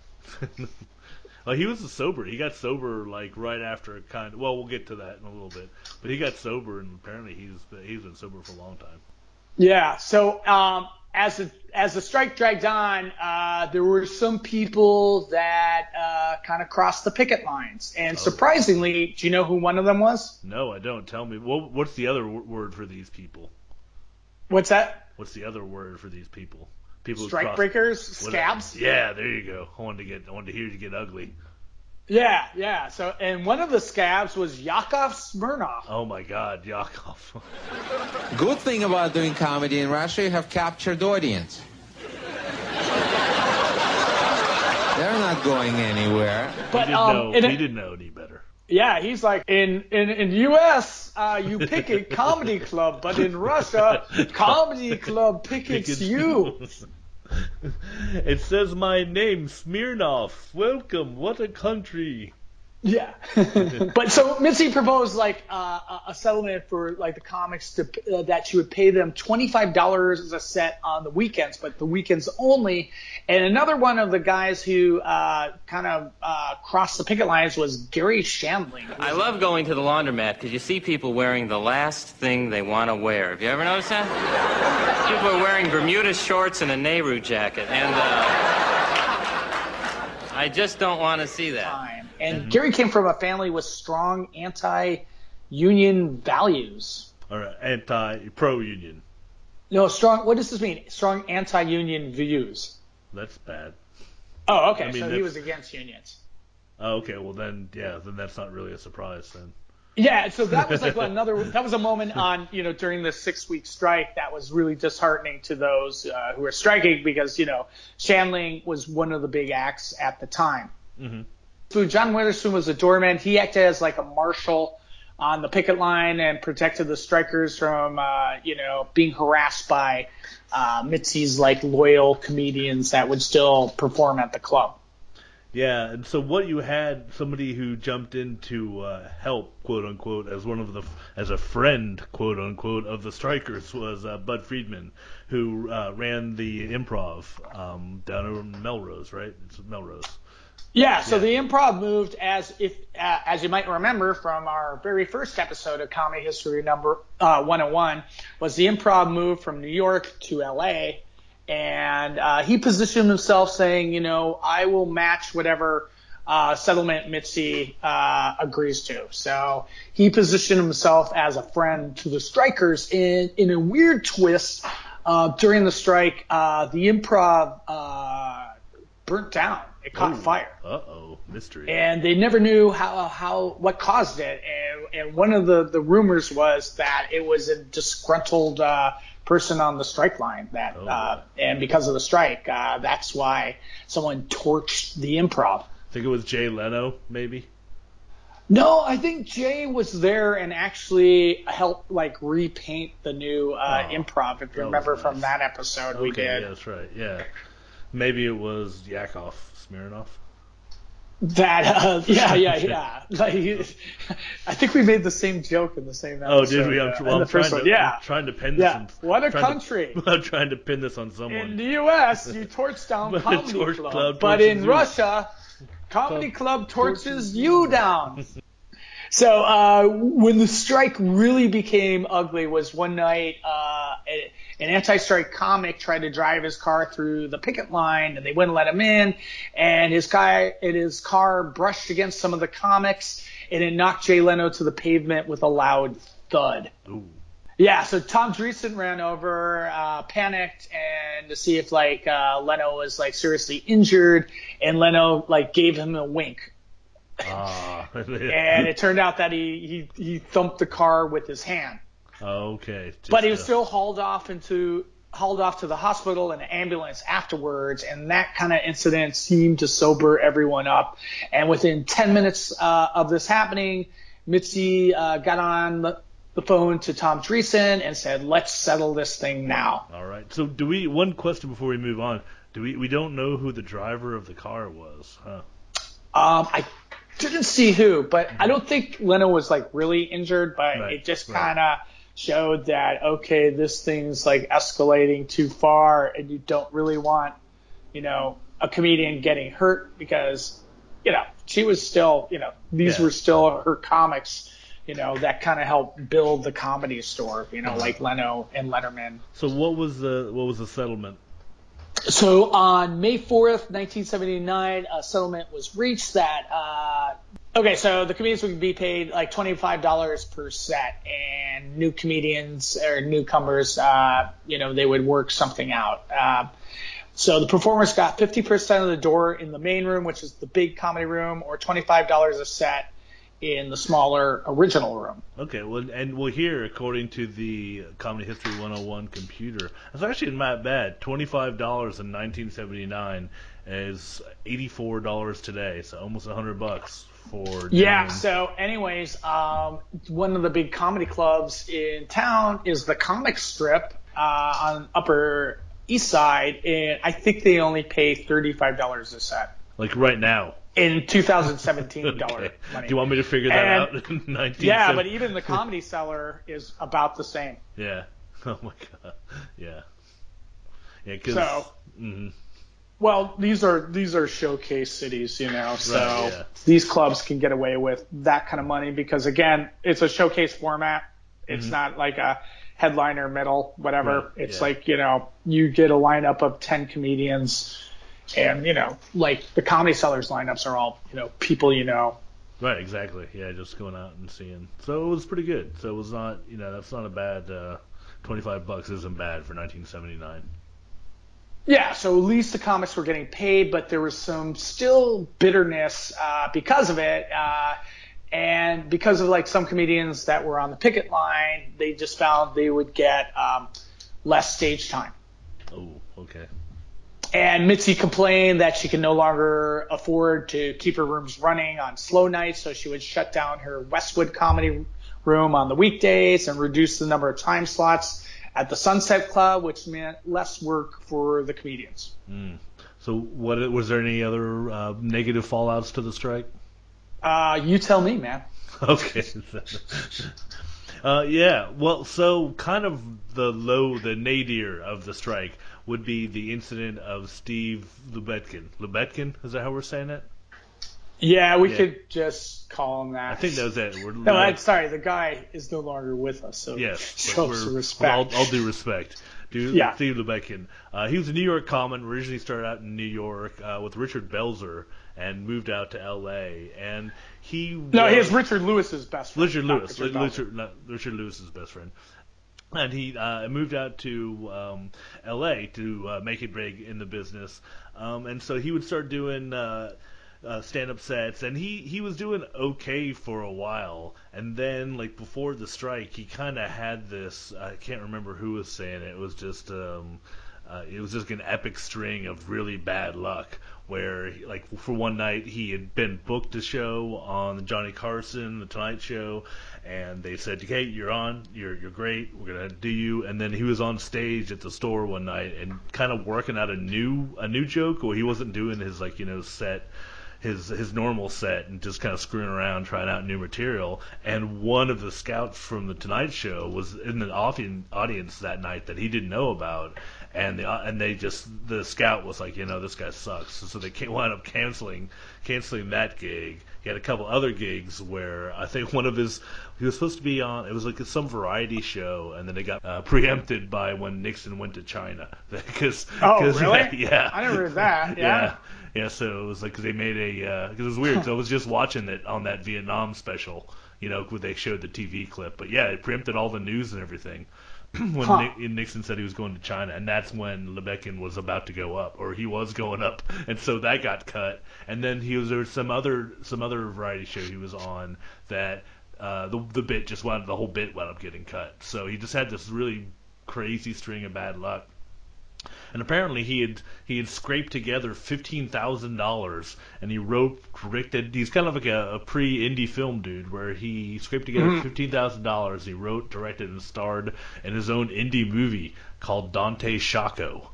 Well, he was sober. He got sober like right after kind of. Well, we'll get to that in a little bit. But he got sober, and apparently he's he's been sober for a long time. Yeah. So um, as the as the strike dragged on, uh, there were some people that uh, kind of crossed the picket lines, and surprisingly, do you know who one of them was? No, I don't. Tell me. What, what's the other w- word for these people? What's that? What's the other word for these people? People Strike cross- breakers, What- scabs. Yeah, there you go. I wanted to get. I wanted to hear you get ugly. Yeah, yeah. So and one of the scabs was Yakov Smirnoff. Oh my God, Yakov. Good thing about doing comedy in Russia, you have captured audience. They're not going anywhere. But, we didn't um, know. in a- we didn't know any better. Yeah, he's like in in in U.S. Uh, you pick a comedy club, but in Russia, comedy club pickets Pickets you. it says my name, Smirnoff. Welcome. What a country. Yeah. but so Mitzi proposed like uh, a- a settlement for like the comics to uh, that she would pay them twenty five dollars a set on the weekends, but the weekends only. And another one of the guys who uh, kind of uh, crossed the picket lines was Garry Shandling. I love going to the laundromat because you see people wearing the last thing they want to wear. Have you ever noticed that? People are wearing Bermuda shorts and a Nehru jacket, and uh, I just don't want to see that. And Garry came from a family with strong anti-union values. Or anti pro union. No, strong. What does this mean? Strong anti-union views. That's bad. Oh, okay. I mean, so he was against unions. Oh, okay, well then, yeah, then that's not really a surprise then. Yeah, so that was like another. That was a moment on you know during the six week strike that was really disheartening to those uh, who were striking because you know Shandling was one of the big acts at the time. Mm-hmm. So John Witherspoon was a doorman. He acted as like a marshal on the picket line and protected the strikers from uh, you know being harassed by uh, Mitzi's like loyal comedians that would still perform at the club. Yeah, and so what you had somebody who jumped in to uh, help, quote unquote, as one of the as a friend, quote unquote, of the strikers was uh, Bud Friedman, who uh, ran the improv um, down in Melrose, right? It's Melrose. Yeah, so the improv moved as if uh, as you might remember from our very first episode of Comedy History number uh, 101 was the improv moved from New York to LA and uh, he positioned himself saying, you know, I will match whatever uh, settlement Mitzi uh, agrees to. So he positioned himself as a friend to the strikers in in a weird twist. Uh, during the strike, uh, the improv uh, burnt down It caught fire. Uh oh, mystery. and they never knew how how what caused it. And, and one of the the rumors was that it was a disgruntled uh, person on the strike line that, uh, and because of the strike, uh, that's why someone torched the improv. I think it was Jay Leno, maybe. No, I think Jay was there and actually helped like repaint the new uh, improv. If you remember from that episode we did. yeah, that's right. Yeah, maybe it was Yakov Smirnoff. That uh, yeah yeah yeah. Like, I think we made the same joke in the same episode. Oh, did we? I'm, uh, well, I'm trying first to, one. Yeah. I'm trying to pin this. Yeah. On, What a trying to- country. I'm trying to pin this on someone. In the U.S., you torch down comedy torch club, club but in. Russia, comedy club torches you down. So uh, when the strike really became ugly was one night uh, a- an anti-strike comic tried to drive his car through the picket line and they wouldn't let him in, and his guy and his car brushed against some of the comics and it knocked Jay Leno to the pavement with a loud thud. Yeah, so Tom Dreesen ran over, uh, panicked, and to see if like uh, Leno was like seriously injured, and Leno like gave him a wink, Ah. and it turned out that he he, he thumped the car with his hand, okay. but he was uh, still hauled off into hauled off to the hospital in an ambulance afterwards, and that kind of incident seemed to sober everyone up. And within 10 minutes uh, of this happening, Mitzi uh, got on the, the phone to Tom Dreesen and said, "Let's settle this thing now." All right. So do we? One question before we move on. Do we? We don't know who the driver of the car was, huh? Um, I didn't see who, but I don't think Leno was like really injured, but Right, it just kind of showed that okay, this thing's like escalating too far, and you don't really want, you know, a comedian getting hurt because, you know, she was still, you know, these Yeah. were still her comics. You know that kind of helped build the comedy store. You know, like Leno and Letterman. So what was the what was the settlement? So on May 4th, 1979, a settlement was reached that, uh, okay, so the comedians would be paid like $25 per set, and new comedians or newcomers, uh, you know, they would work something out. Uh, so the performers got 50% of the door in the main room, which is the big comedy room, or $25 a set in the smaller original room. Okay, well, and well, here, according to the Comedy History 101 computer, it's actually not bad. Twenty-five dollars in 1979 is eighty-four dollars today, so almost hundred bucks for. Yeah. doing- So, anyways, um, one of the big comedy clubs in town is the Comic Strip uh, on Upper East Side, and I think they only pay thirty-five dollars a set like right now. in 2017 dollar Okay. money. Do you want me to figure that And- out? 19 Yeah, but even the Comedy Cellar is about the same. Yeah. Oh my god. Yeah. Yeah. Cause, So- mhm. Well, these are these are showcase cities, you know, so Right, yeah. these clubs can get away with that kind of money because again, it's a showcase format. It's Mhm. not like a headliner middle, whatever. Right, it's yeah. like, you know, you get a lineup of 10 comedians and, you know, like the Comedy Cellar's lineups are all, you know, people you know. Right, exactly. Yeah, just going out and seeing. So it was pretty good. So it was not, you know, that's not a bad. Uh, Twenty-five bucks isn't bad for 1979. Yeah, so at least the comics were getting paid, but there was some still bitterness uh, because of it, uh, and because of like some comedians that were on the picket line, they just found they would get um, less stage time. Oh, okay. And Mitzi complained that she could no longer afford to keep her rooms running on slow nights, so she would shut down her Westwood comedy room on the weekdays and reduce the number of time slots at the Sunset Club, which meant less work for the comedians. Mm. So what was there any other uh, negative fallouts to the strike? Uh, you tell me, man. Okay. uh, yeah. Well, so kind of the low, the nadir of the strike would be the incident of Steve Lubetkin. Lubetkin, is that how we're saying it? Yeah, we Yeah. could just call him that. I think that was it. We're, No, I'm sorry. The guy is no longer with us, so Yes, show some respect. I'll, I'll do respect. Dude, Yeah. Steve Lubetkin. Uh, he was a New York comic. Originally started out in New York uh, with Richard Belzer and moved out to L.A. And he no, was- he is Richard Lewis's best friend. Richard Lewis. Richard Richard, Richard Lewis's best friend. and he uh, moved out to um, L.A. to uh, make it big in the business. Um, and so he would start doing uh, uh, stand-up sets, and he he was doing okay for a while. And then, like before the strike, he kind of had this. I can't remember who was saying it. It was just. Um, uh, it was just an epic string of really bad luck where like for one night he had been booked a show on Johnny Carson, the Tonight Show, and they said, "Hey, you're on. You're you're great. We're gonna do you." And then he was on stage at the store one night and kind of working out a new a new joke, or he wasn't doing his like you know set his his normal set and just kind of screwing around trying out new material. And one of the scouts from the Tonight Show was in the audience that night that he didn't know about, and the and they just the scout was like, you know, this guy sucks. So they wound up canceling canceling that gig. He had a couple other gigs where I think one of his he was supposed to be on. It was like some variety show, and then it got uh, preempted by when Nixon went to China. Because Oh, cause, really? Yeah, I never heard that. Yeah. yeah. Yeah, so it was like 'cause they made a because it was weird. 'cause I was just watching it on that Vietnam special, you know, where they showed the TV clip. But yeah, it preempted all the news and everything when Huh. Nixon said he was going to China, and that's when Lubetkin was about to go up, or he was going up, and so that got cut. And then he was there was some other some other variety show he was on that uh, the the bit just wound the whole bit wound up getting cut. So he just had this really crazy string of bad luck. And apparently he had he had scraped together fifteen thousand dollars, and he wrote, directed. He's kind of like a, a pre-indie film dude, where he scraped together Mhm. fifteen thousand dollars. He wrote, directed, and starred in his own indie movie called Dante Shaco,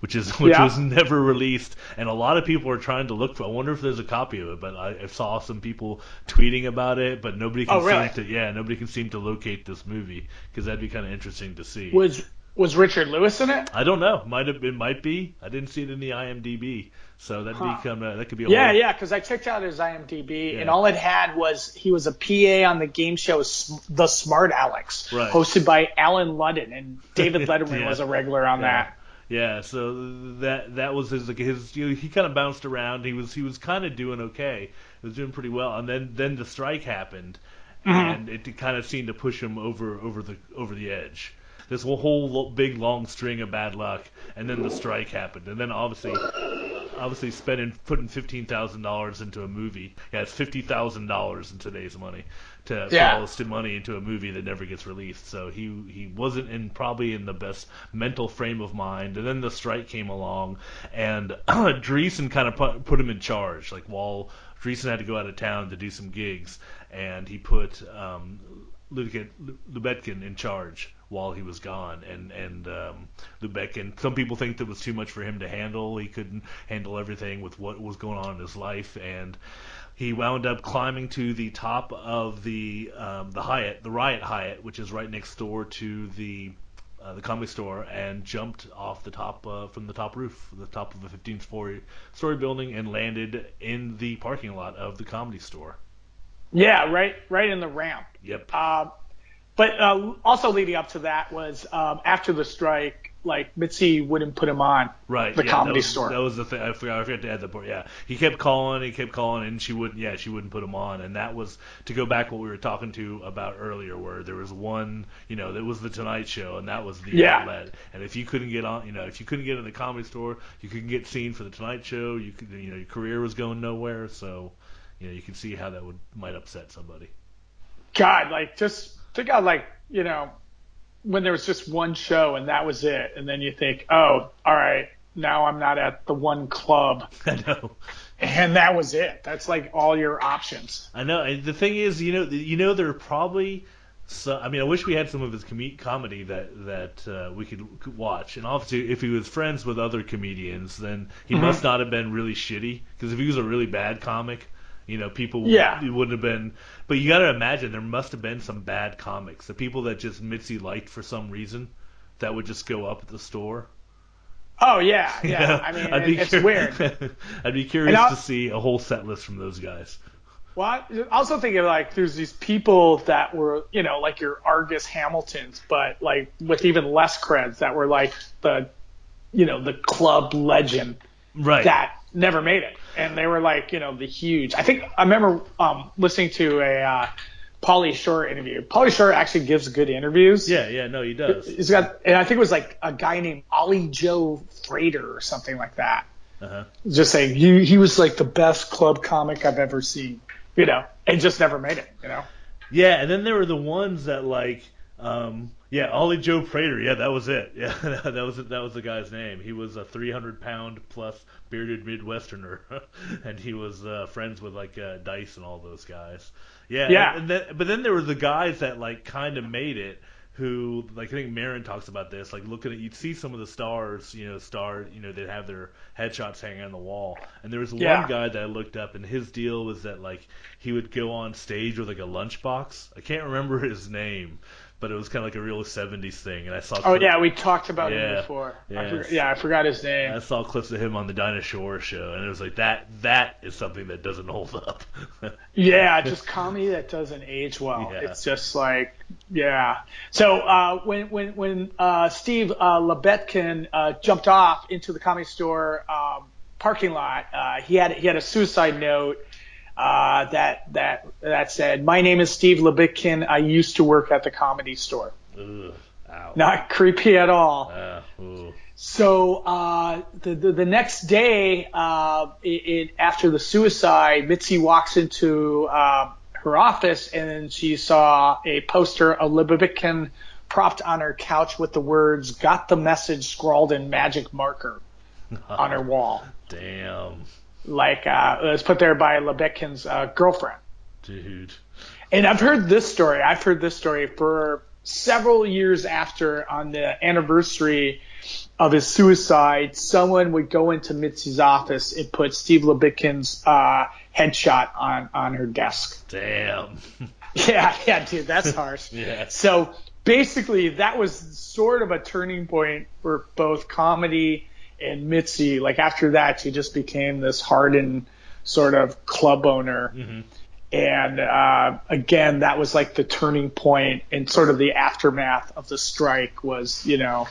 which is which Yeah. was never released. And a lot of people are trying to look for. I wonder if there's a copy of it, but I, I saw some people tweeting about it, but nobody can Oh, really? seem to. Yeah, nobody can seem to locate this movie because that'd be kind of interesting to see. Was was Richard Lewis in it? I don't know. Might have been. Might be. I didn't see it in the IMDb, so that Huh. become uh, that could be a Yeah, whole, yeah, because I checked out his IMDb, Yeah. and all it had was he was a PA on the game show The Smart Alex, Right. hosted by Allen Ludden, and David Letterman Yeah. was a regular on Yeah. that. Yeah, so that that was his his you know, he kind of bounced around. He was he was kind of doing okay. He was doing pretty well, and then then the strike happened, Mhm. and it kind of seemed to push him over over the over the edge. This whole, whole lo- big long string of bad luck, and then the strike happened, and then obviously, obviously spending putting fifteen thousand dollars into a movie. Yeah, it's fifty thousand dollars in today's money to Yeah. put all this money into a movie that never gets released. So he he wasn't in probably in the best mental frame of mind. And then the strike came along, and Dreesen kind of put, put him in charge. Like while Dreesen had to go out of town to do some gigs, and he put um, Lubetkin in charge while he was gone, and and um, Lubetkin. Some people think that was too much for him to handle. He couldn't handle everything with what was going on in his life, and he wound up climbing to the top of the um, the Hyatt, the Riot Hyatt, which is right next door to the uh, the comedy store, and jumped off the top uh, from the top roof, the top of a 15 story story building, and landed in the parking lot of the comedy store. Yeah, right, right in the ramp. Yep. Um, but uh, also leading up to that was um, after the strike, like Mitzi wouldn't put him on Right. the yeah, comedy that was, store. That was the thing. I forgot. I forgot to add that part. Yeah. He kept calling. He kept calling, and she wouldn't. Yeah, she wouldn't put him on. And that was to go back what we were talking to about earlier, where there was one. You know, that was the Tonight Show, and that was the Yeah. outlet. And if you couldn't get on, you know, if you couldn't get in the comedy store, you couldn't get seen for the Tonight Show. You could, you know, your career was going nowhere. So, you know, you can see how that would might upset somebody. God, like just think out like you know when there was just one show and that was it, and then you think, oh, all right, now I'm not at the one club, I know. and that was it. That's like all your options. I know. and The thing is, you know, you know, there are probably. So, I mean, I wish we had some of his com- comedy that that uh, we could, could watch. And obviously, if he was friends with other comedians, then he Mhm. must not have been really shitty. Because if he was a really bad comic, you know, people Yeah. it wouldn't have been. But you got to imagine there must have been some bad comics, the people that just Mitzi liked for some reason, that would just go up at the store. Oh yeah, You yeah. know? I mean, I'd be it's cur- weird. I'd be curious to see a whole set list from those guys. Well, I also think of like there's these people that were, you know, like your Argus Hamiltons, but like with even less creds that were like the, you know, the club legend Right. that never made it, and they were like, you know, the huge. I think I remember um, listening to a uh, Pauly Shore interview. Pauly Shore actually gives good interviews. Yeah, yeah, no, he does. He's got, and I think it was like a guy named Ollie Joe Frater or something like that. Uh-huh. Just saying he he was like the best club comic I've ever seen. You know, and just never made it. You know. Yeah, and then there were the ones that like, um, yeah, Ollie Joe Prater. Yeah, that was it. Yeah, that was that was the guy's name. He was a 300 pound plus bearded Midwesterner, and he was uh, friends with like uh, Dice and all those guys. Yeah, Yeah. And then, but then there were the guys that like kind of made it. Who like I think Maron talks about this, like looking at you'd see some of the stars, you know, star, you know, they'd have their headshots hanging on the wall, and there was Yeah. one guy that I looked up, and his deal was that like he would go on stage with like a lunchbox. I can't remember his name, but it was kind of like a real '70s thing. And I saw. Oh clip- yeah, we talked about Yeah. him before. I Yes. forgot, yeah, I forgot his name. I saw clips of him on the Dinah Shore show, and it was like that. That is something that doesn't hold up. Yeah, just comedy that doesn't age well. Yeah. It's just like, yeah. So uh, when when when uh, Steve uh, Lubetkin uh, jumped off into the comedy store um, parking lot, uh, he had he had a suicide note uh, that that that said, "My name is Steve Lubetkin. I used to work at the comedy store." Ugh. Not creepy at all. Uh. So uh, the, the the next day, uh, it, it, after the suicide, Mitzi walks into uh, her office and she saw a poster of Lubetkin propped on her couch with the words "Got the message" scrawled in magic marker on her wall. Damn, Like uh, it was put there by Lubetkin's uh, girlfriend. dude. And I've heard this story. I've heard this story for several years after on the anniversary of his suicide, someone would go into Mitzi's office and put Steve Lubetkin's uh, headshot on, on her desk. Damn. Yeah, yeah, dude, that's harsh. Yeah. So basically, that was sort of a turning point for both comedy and Mitzi. Like after that, she just became this hardened sort of club owner. Mm-hmm. And uh, again, that was like the turning point and sort of the aftermath of the strike was, you know,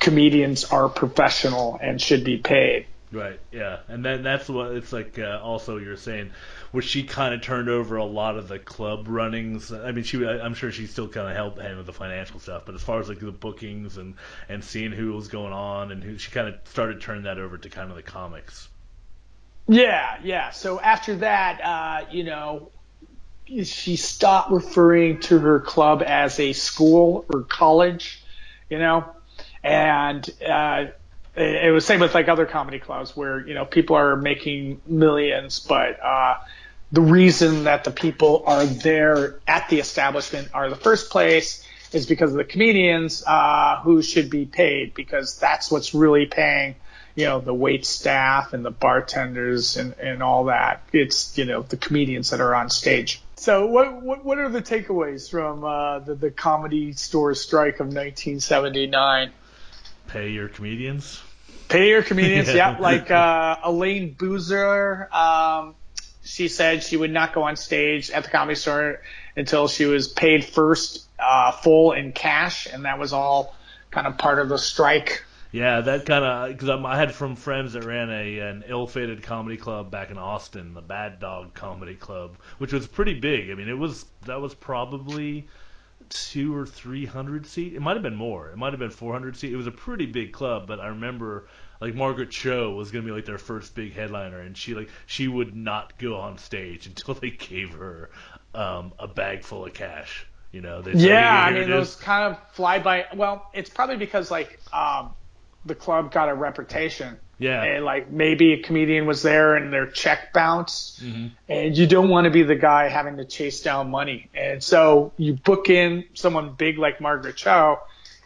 comedians are professional and should be paid. Right, yeah, and then that's what it's like. Uh, also, you're saying, where she kind of turned over a lot of the club runnings. I mean, she, I'm sure she still kind of helped handle the financial stuff, but as far as like the bookings and and seeing who was going on and who, she kind of started turning that over to kind of the comics. Yeah, yeah. So after that, uh, you know, she stopped referring to her club as a school or college, you know, and uh, it, was same with like other comedy clubs where you know people are making millions, but uh, the reason that the people are there at the establishment are the first place is because of the comedians uh, who should be paid because that's what's really paying you know the wait staff and the bartenders and, and all that. It's you know the comedians that are on stage. So what what, what are the takeaways from uh, the, the comedy store strike of 1979 Pay your comedians. Pay your comedians, Yeah. yeah. Like uh, Elayne Boosler, um, she said she would not go on stage at the comedy store until she was paid first, uh, full in cash, and that was all kind of part of the strike. Yeah, that kind of because I had from friends that ran a an ill-fated comedy club back in Austin, the Bad Dog Comedy Club, which was pretty big. I mean, it was that was probably two or three hundred seat. It might have been more. It might have been four hundred seat. It was a pretty big club, but I remember like Margaret Cho was gonna be like their first big headliner, and she like she would not go on stage until they gave her um, a bag full of cash. You know, they Yeah, I "Here mean it those is." kind of fly by. Well, it's probably because like um, the club got a reputation. Yeah. And like maybe a comedian was there and their check bounced, Mhm. and you don't want to be the guy having to chase down money. And so you book in someone big like Margaret Cho,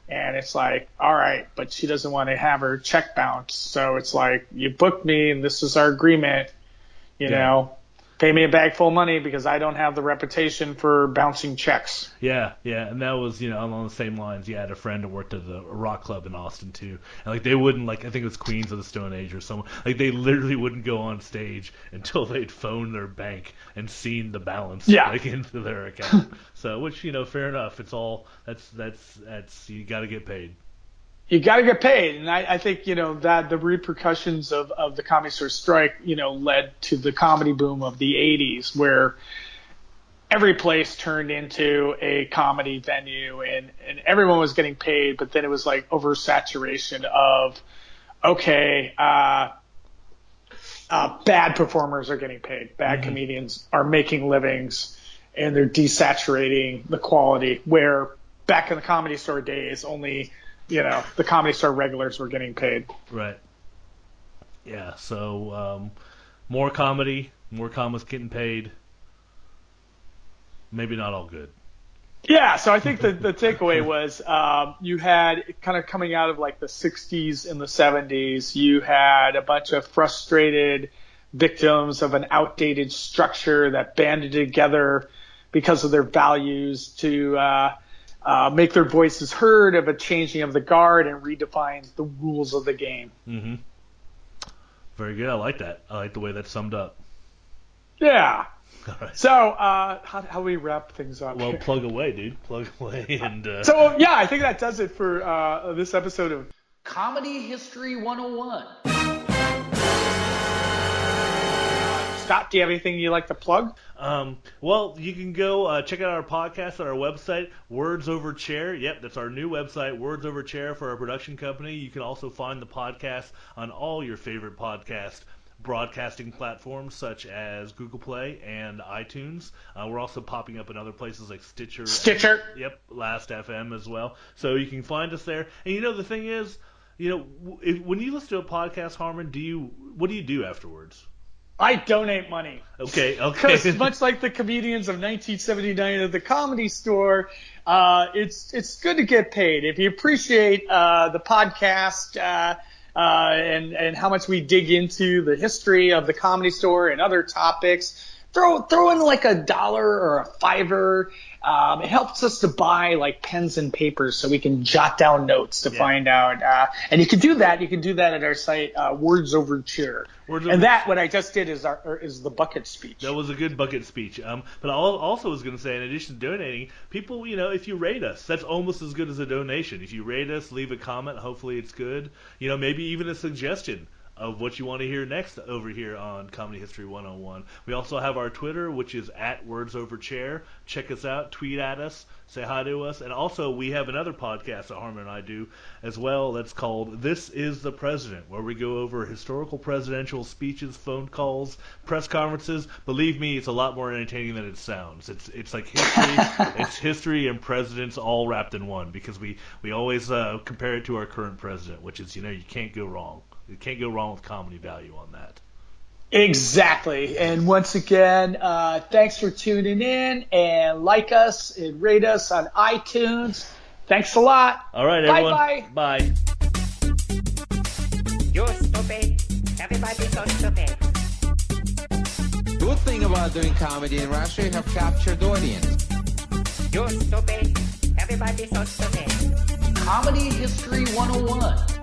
and it's like, all right, but she doesn't want to have her check bounce. So it's like, you booked me, and this is our agreement. You Yeah. know, pay me a bag full of money because I don't have the reputation for bouncing checks. Yeah, yeah, and that was you know along the same lines. Yeah, I had a friend who worked at the rock club in Austin too, and like they wouldn't like I think it was Queens of the Stone Age or someone like they literally wouldn't go on stage until they'd phoned their bank and seen the balance Yeah. like into their account. so which you know fair enough. It's all that's that's that's you got to get paid. You got to get paid. And I, I think, you know, that the repercussions of, of the comedy store strike, you know, led to the comedy boom of the 80s where every place turned into a comedy venue and, and everyone was getting paid, but then it was like oversaturation of, okay, uh, uh, bad performers are getting paid, bad Mm-hmm. comedians are making livings, and they're desaturating the quality. Where back in the comedy store days, only you know the comedy store regulars were getting paid. Right. Yeah. So um, more comedy, more comics getting paid. Maybe not all good. Yeah, so I think the, the takeaway was um, you had kind of coming out of like the 60s and the 70s, you had a bunch of frustrated victims of an outdated structure that banded together because of their values to uh, uh, make their voices heard of a changing of the guard and redefine the rules of the game. hmm Very good. I like that. I like the way that's summed up. Yeah. All right. So uh, how, how do we wrap things up? Well, here? plug away, dude. Plug away, and uh, So yeah, I think that does it for uh, this episode of Comedy History 101. Scott. Do you have anything you'd like to plug? Um, well, you can go uh, check out our podcast on our website, Words Over Chair. Yep, that's our new website, Words Over Chair for our production company. You can also find the podcast on all your favorite podcast broadcasting platforms such as Google Play and iTunes. Uh, we're also popping up in other places like Stitcher. and- Stitcher. yep, Last FM as well. So you can find us there. And you know the thing is, you know, if, when you listen to a podcast, Harmon, do you what do you do afterwards? I donate money. Okay, okay. Because much like the comedians of 1979 at the Comedy Store, uh, it's it's good to get paid. If you appreciate uh, the podcast uh, uh, and and how much we dig into the history of the Comedy Store and other topics, throw throw in like a dollar or a fiver. Um, it helps us to buy like pens and papers so we can jot down notes to Yeah. find out. Uh, and you can do that. You can do that at our site, uh, Words Over Chair. Words Over and that what I just did is our is the bucket speech. That was a good bucket speech. Um, but I also was going to say, in addition to donating, people, you know, if you rate us, that's almost as good as a donation. If you rate us, leave a comment. Hopefully, it's good. You know, maybe even a suggestion of what you want to hear next over here on Comedy History 101. We also have our Twitter, which is at Words Over Chair. Check us out, tweet at us, say hi to us, and also we have another podcast that Harmon and I do as well. That's called This Is the President, where we go over historical presidential speeches, phone calls, press conferences. Believe me, it's a lot more entertaining than it sounds. It's it's like history, it's history and presidents all wrapped in one because we we always uh, compare it to our current president, which is you know you can't go wrong. You can't go wrong with comedy value on that. Exactly. And once again, uh, thanks for tuning in and like us and rate us on iTunes. Thanks a lot. All right, Bye everyone. bye. Bye. You're stupid. Everybody's so stupid. Good thing about doing comedy in Russia, you have captured audience. You're stupid. Everybody's so stupid. Comedy History 101.